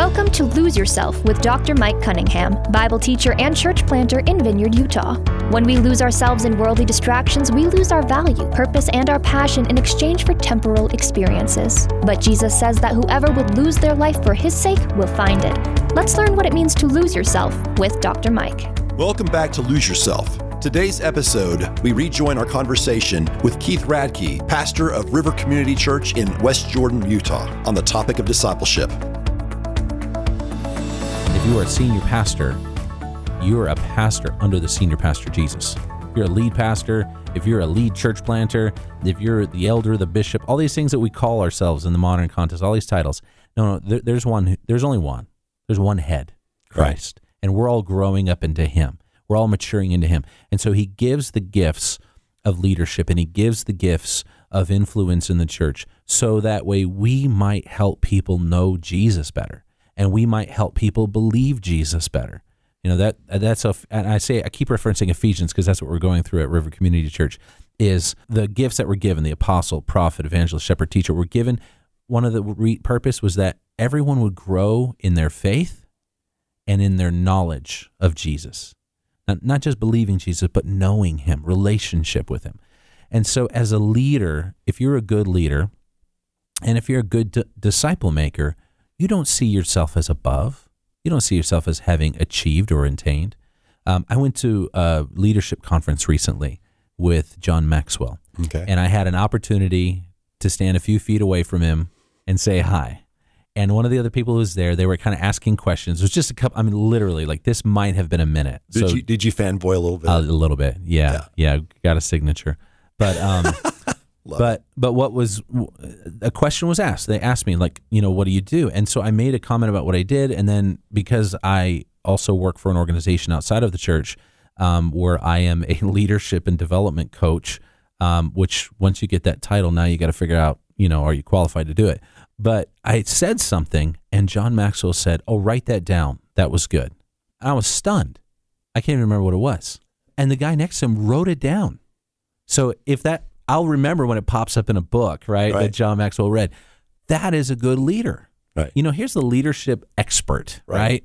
Welcome to Lose Yourself with Dr. Mike Cunningham, Bible teacher and church planter in Vineyard, Utah. When we lose ourselves in worldly distractions, we lose our value, purpose, and our passion in exchange for temporal experiences. But Jesus says that whoever would lose their life for his sake will find it. Let's learn what it means to lose yourself with Dr. Mike. Welcome back to Lose Yourself. Today's episode, we rejoin our conversation with Keith Radke, pastor of River Community Church in West Jordan, Utah, on the topic of discipleship. If you are a senior pastor, you are a pastor under the senior pastor Jesus. If you're a lead pastor, if you're a lead church planter, if you're the elder, the bishop, all these things that we call ourselves in the modern context, all these titles. No, no, there, there's one. There's only one. There's one head, Christ, and we're all growing up into Him. We're all maturing into Him. And so He gives the gifts of leadership and He gives the gifts of influence in the church so that way we might help people know Jesus better and we might help people believe Jesus better. You know, that that's a, and I say, I keep referencing Ephesians because that's what we're going through at River Community Church is the gifts that were given, the apostle, prophet, evangelist, shepherd, teacher, were given. One of the re- purpose was that everyone would grow in their faith and in their knowledge of Jesus not, not just believing Jesus, but knowing him, relationship with him. And so, as a leader, if you're a good leader and if you're a good d- disciple maker, you don't see yourself as above. You don't see yourself as having achieved or attained. Um, I went to a leadership conference recently with John Maxwell. Okay. And I had an opportunity to stand a few feet away from him and say hi and one of the other people who was there, they were kind of asking questions. It was just a couple. I mean, literally, like this might have been a minute. Did so, you did you fanboy a little bit? a little bit, yeah, yeah, got a signature, but um, but but what was a question was asked? They asked me like, you know, what do you do? And so I made a comment about what I did, and then because I also work for an organization outside of the church, um, where I am a leadership and development coach. Um, which once you get that title, now you got to figure out, you know, are you qualified to do it? But I said something, and John Maxwell said, Oh, write that down. That was good. And I was stunned. I can't even remember what it was. And the guy next to him wrote it down. So if that, I'll remember when it pops up in a book, right, Right. that John Maxwell read. That is a good leader. Right. You know, here's the leadership expert, Right. right?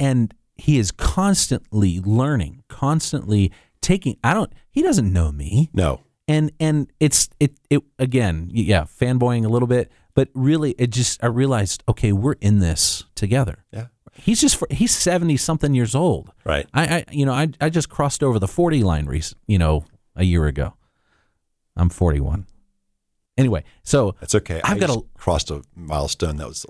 And he is constantly learning, constantly taking, I don't, he doesn't know me no. and and it's it it again yeah fanboying a little bit but really it just i realized okay we're in this together Yeah. he's just for, he's 70 something years old Right. i i you know i i just crossed over the 40 line recent you know a year ago i'm 41 anyway so That's okay. I've I got a- crossed a milestone that was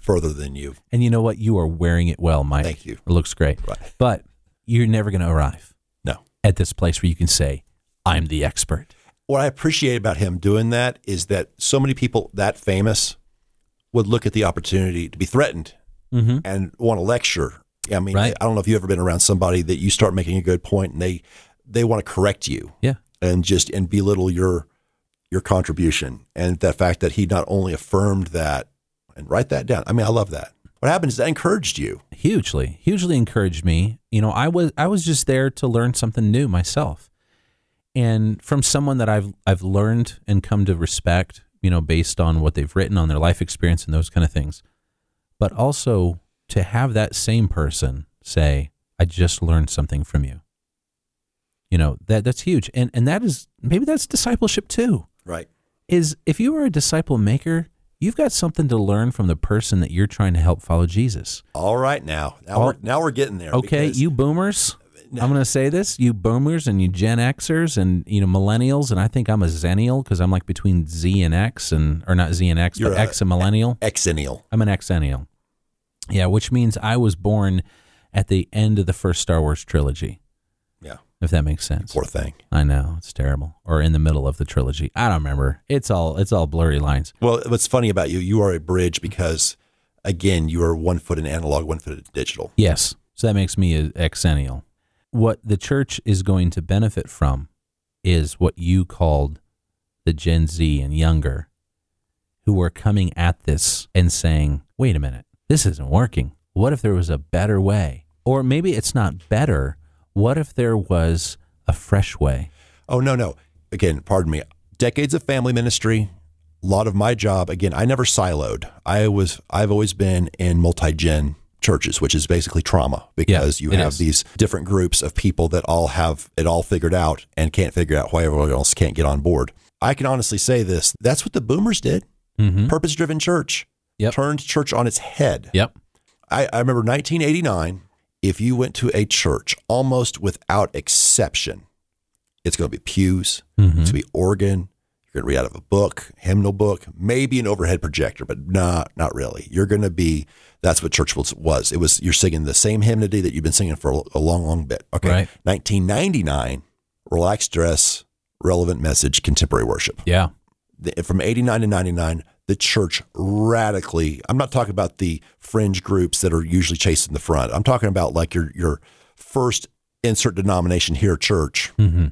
further than you. and you know what you are wearing it well mike Thank you. it looks great Right. but you're never going to arrive No. at this place where you can say i'm the expert What I appreciate about him doing that is that so many people that famous would look at the opportunity to be threatened mm-hmm. and want to lecture. I mean, Right. I don't know if you've ever been around somebody that you start making a good point and they they want to correct you yeah and just and belittle your your contribution and the fact that he not only affirmed that and write that down. I mean, I love that. What happened is that encouraged you. hugely hugely encouraged me you know i was i was just there to learn something new myself and from someone that i've i've learned and come to respect you know based on what they've written on their life experience and those kind of things but also to have that same person say i just learned something from you you know that that's huge and and that is maybe that's discipleship too Right. is if you are a disciple maker you've got something to learn from the person that you're trying to help follow jesus All right now. Now All- we're now we're getting there. Okay, you boomers. I'm going to say this: you boomers and you Gen Xers and you know millennials, and I think I'm a Zennial because I'm like between Z and X, and or not Z and X, You're but X and millennial. exennial. I'm an Xennial. Yeah, which means I was born at the end of the first Star Wars trilogy. If that makes sense. Poor thing. I know it's terrible, or in the middle of the trilogy. I don't remember. It's all it's all blurry lines. Well, what's funny about you, you are a bridge because again, you are one foot in analog, one foot in digital. Yes. So that makes me a exennial. What the church is going to benefit from is what you called the Gen Z and younger who are coming at this and saying, wait a minute, this isn't working. What if there was a better way? Or maybe it's not better. What if there was a fresh way? Oh no, no. Again, pardon me. Decades of family ministry. a lot of my job again i never siloed i was i've always been in multi-gen churches which is basically trauma because you have is. these different groups of people that all have it all figured out and can't figure out why everyone else can't get on board i can honestly say this that's what the boomers did Mm-hmm. purpose driven church Yep. turned church on its head Yep. I, I remember 1989 if you went to a church almost without exception it's going to be pews Mm-hmm. it's going to be organ you're going to read out of a book hymnal book maybe an overhead projector but not not really you're going to be that's what church was, was it was you're singing the same hymnody that you've been singing for a, a long long bit okay Right. 1999 relaxed dress relevant message contemporary worship Yeah. the, from 89 to 99 the church radically. I'm not talking about the fringe groups that are usually chasing the front. I'm talking about like your your first insert denomination here church Mm-hmm.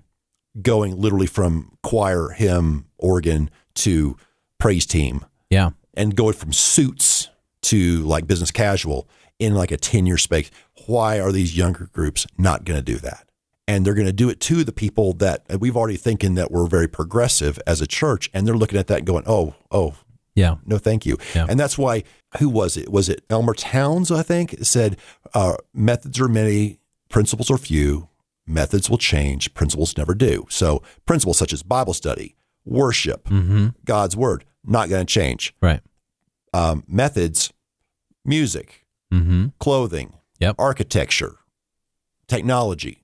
going literally from choir hymn organ to praise team. Yeah. and going from suits to like business casual in like a 10 year space. Why are these younger groups not going to do that? And they're going to do it to the people that we've already thinking that we're very progressive as a church and they're looking at that and going oh oh Yeah. no thank you Yeah. and that's why who was it was it elmer towns i think said uh, methods are many principles are few methods will change principles never do so principles such as bible study worship Mm-hmm. god's word not going to change Right. um, methods, music, Mm-hmm. clothing, Yep. architecture, technology.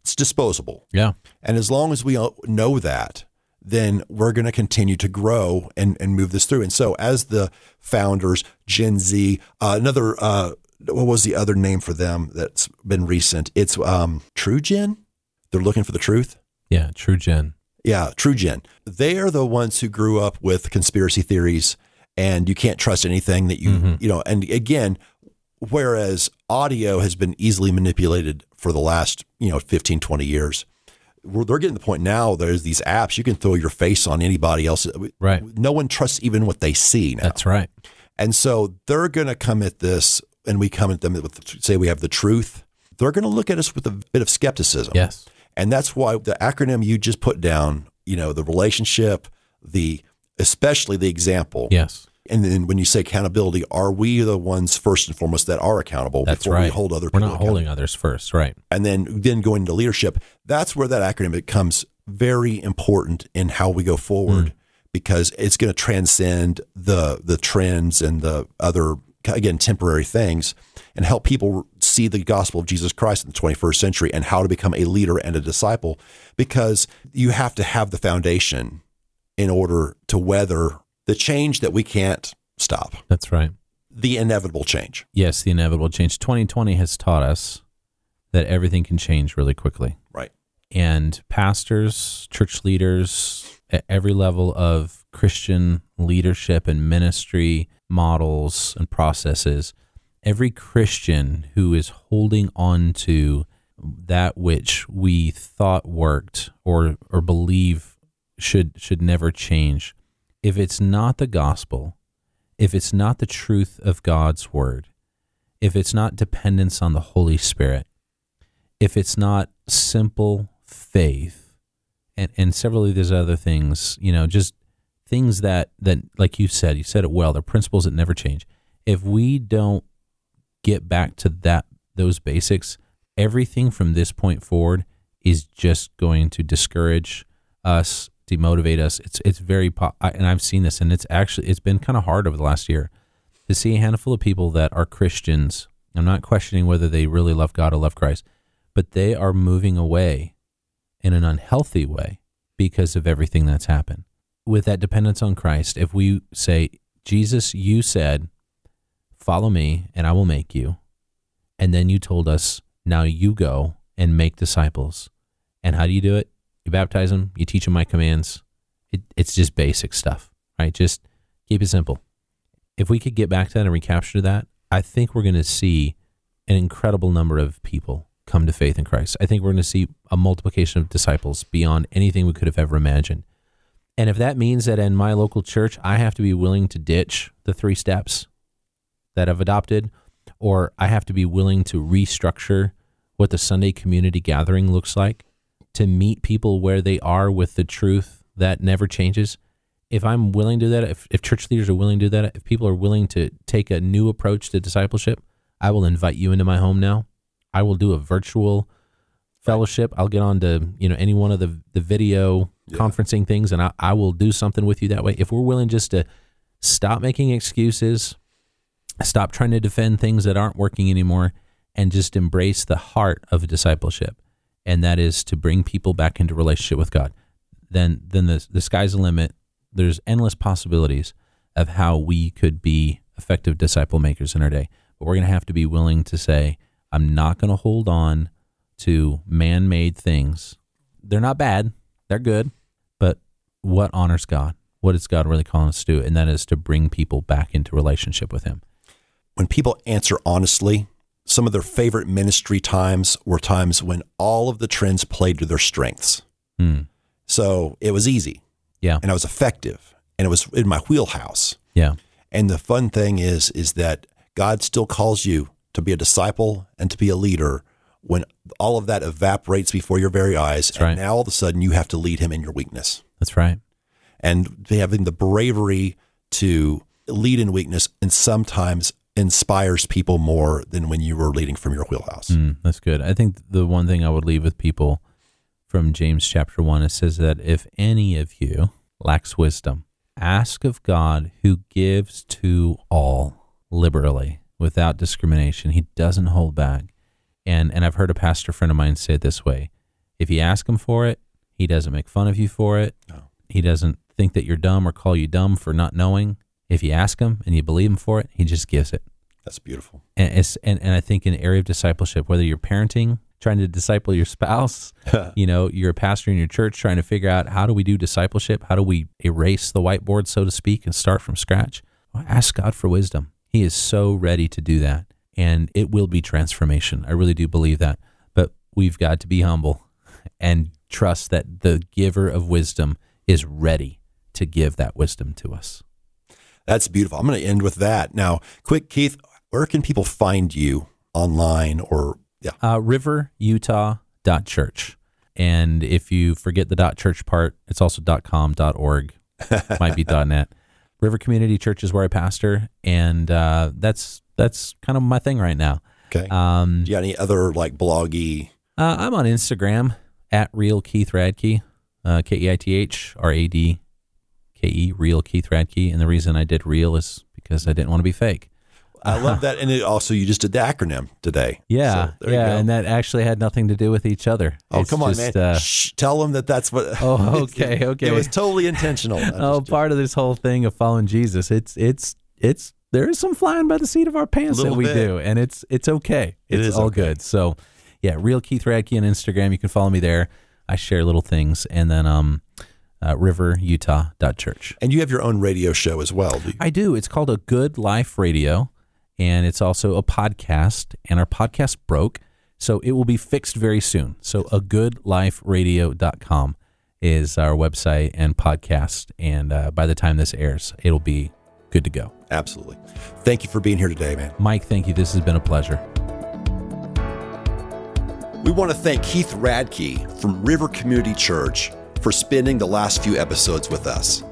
It's disposable. Yeah. And as long as we know that, then we're going to continue to grow and, and move this through. And so, as the founders, Gen Z, uh, another, uh, what was the other name for them that's been recent? It's um, True Gen. They're looking for the truth. Yeah. True Gen. Yeah, True Gen. They are the ones who grew up with conspiracy theories and you can't trust anything that you, you know, and again, whereas audio has been easily manipulated for the last, you know, 15, 20 years. We're, they're getting the point now, there's these apps, you can throw your face on anybody else. Right. No one trusts even what they see now. That's right. And so they're going to come at this, and we come at them with, say, we have the truth. They're going to look at us with a bit of skepticism. Yes. And that's why the acronym you just put down, you know, the relationship, the especially the example. Yes. And then when you say accountability, are we the ones first and foremost that are accountable That's before right. we hold other We're people not holding others first. Right. And then then going into leadership, that's where that acronym becomes very important in how we go forward hmm. because it's going to transcend the the trends and the other again temporary things and help people see the gospel of Jesus Christ in the 21st century and how to become a leader and a disciple because you have to have the foundation in order to weather the change that we can't stop That's right. the inevitable change Yes, the inevitable change. 2020 has taught us that everything can change really quickly. right And pastors, church leaders, at every level of Christian leadership and ministry models and processes, every Christian who is holding on to that which we thought worked or or believe should should never change, if it's not the gospel, if it's not the truth of God's word, if it's not dependence on the Holy Spirit, if it's not simple faith, and, and several of these other things, you know, just things that, that, like you said, you said it well, they're principles that never change. If we don't get back to that, those basics, everything from this point forward is just going to discourage us, demotivate us. It's, it's very, po- I, and I've seen this and it's actually, it's been kind of hard over the last year to see a handful of people that are Christians. I'm not questioning whether they really love God or love Christ, but they are moving away in an unhealthy way because of everything that's happened. With that dependence on Christ, if we say, Jesus, you said, follow me and I will make you. And then you told us, now you go and make disciples. And how do you do it? You baptize them, you teach them my commands. It, it's just basic stuff, right? Just keep it simple if we could get back to that and recapture that, I think we're going to see an incredible number of people come to faith in Christ. I think we're going to see a multiplication of disciples beyond anything we could have ever imagined. And if that means that in my local church, I have to be willing to ditch the three steps that I've adopted, or I have to be willing to restructure what the Sunday community gathering looks like to meet people where they are with the truth that never changes, if I'm willing to do that, if, if church leaders are willing to do that, if people are willing to take a new approach to discipleship, I will invite you into my home now. I will do a virtual fellowship. I'll get on to, you know, any one of the, the video Yeah. conferencing things and I, I will do something with you that way. If we're willing just to stop making excuses, stop trying to defend things that aren't working anymore, and just embrace the heart of discipleship, and that is to bring people back into relationship with God, then then the the sky's the limit. There's endless possibilities of how we could be effective disciple makers in our day. But we're going to have to be willing to say, I'm not going to hold on to man-made things. They're not bad. They're good. But what honors God? What is God really calling us to do? And that is to bring people back into relationship with Him. when people answer honestly, some of their favorite ministry times were times when all of the trends played to their strengths. Hmm. So it was easy Yeah. and I was effective and it was in my wheelhouse. Yeah. And the fun thing is, is that God still calls you to be a disciple and to be a leader when all of that evaporates before your very eyes. and right. now all of a sudden you have to lead him in your weakness. That's right. And having the bravery to lead in weakness and sometimes inspires people more than when you were leading from your wheelhouse. Mm, that's good. I think the one thing I would leave with people from James chapter 1 it says that if any of you lacks wisdom, ask of God who gives to all liberally without discrimination. He doesn't hold back. And and I've heard a pastor friend of mine say it this way. If you ask him for it, he doesn't make fun of you for it. No. He doesn't think that you're dumb or call you dumb for not knowing. If you ask him and you believe him for it, he just gives it That's beautiful. and it's and, and I think in the area of discipleship, whether you're parenting, trying to disciple your spouse, you know, you're a pastor in your church trying to figure out how do we do discipleship? How do we erase the whiteboard, so to speak, and start from scratch? Well, ask God for wisdom. He is so ready to do that. And it will be transformation. I really do believe that. But we've got to be humble and trust that the giver of wisdom is ready to give that wisdom to us. That's beautiful. I'm going to end with that. Now, quick, Keith, where can people find you online or, yeah, uh, riverutah.church. And if you forget the dot .church part, it's also dot .com, dot .org, might be dot .net. River Community Church is where I pastor, and uh, that's that's kind of my thing right now. okay. Um, Do you got any other like bloggy? uh, I'm on Instagram at real Keith Radke, uh, K E I T H R A D K E, real Keith Radke. And the reason I did real is because I didn't want to be fake. I love that. And it also, you just did the acronym today. Yeah, So yeah, and that actually had nothing to do with each other. Oh, It's come on, just, man. uh, Shh, tell them that that's what. Oh, okay, okay. It was totally intentional. Oh, part of this whole thing of following Jesus. It's it's it's there is some flying by the seat of our pants that we bit. do, and it's it's okay. It It's all okay. good. So, yeah, real Keith Radke on Instagram. You can follow me there. I share little things, and then um, uh, riverutah.church. and you have your own radio show as well. Do you? I do. It's called a Good Life Radio, and it's also a podcast. And our podcast broke, so it will be fixed very soon. So, a goodliferadio.com is our website and podcast. And uh, by the time this airs, it'll be good to go. Absolutely. Thank you for being here today, man. Mike, thank you. This has been a pleasure. We want to thank Keith Radke from River Community Church for spending the last few episodes with us.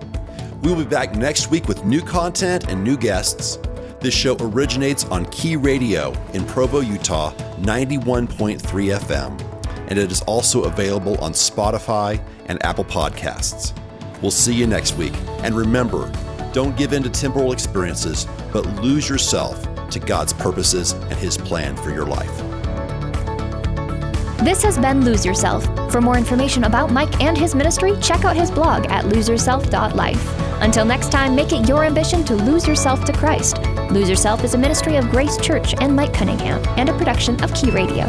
We will be back next week with new content and new guests. This show originates on Key Radio in Provo, Utah, 91.3 FM, and it is also available on Spotify and Apple Podcasts. We'll see you next week. And remember, don't give in to temporal experiences, but lose yourself to God's purposes and His plan for your life. This has been Lose Yourself. For more information about Mike and his ministry, check out his blog at loseyourself.life. Until next time, make it your ambition to lose yourself to Christ. Lose Yourself is a ministry of Grace Church and Mike Cunningham, and a production of Key Radio.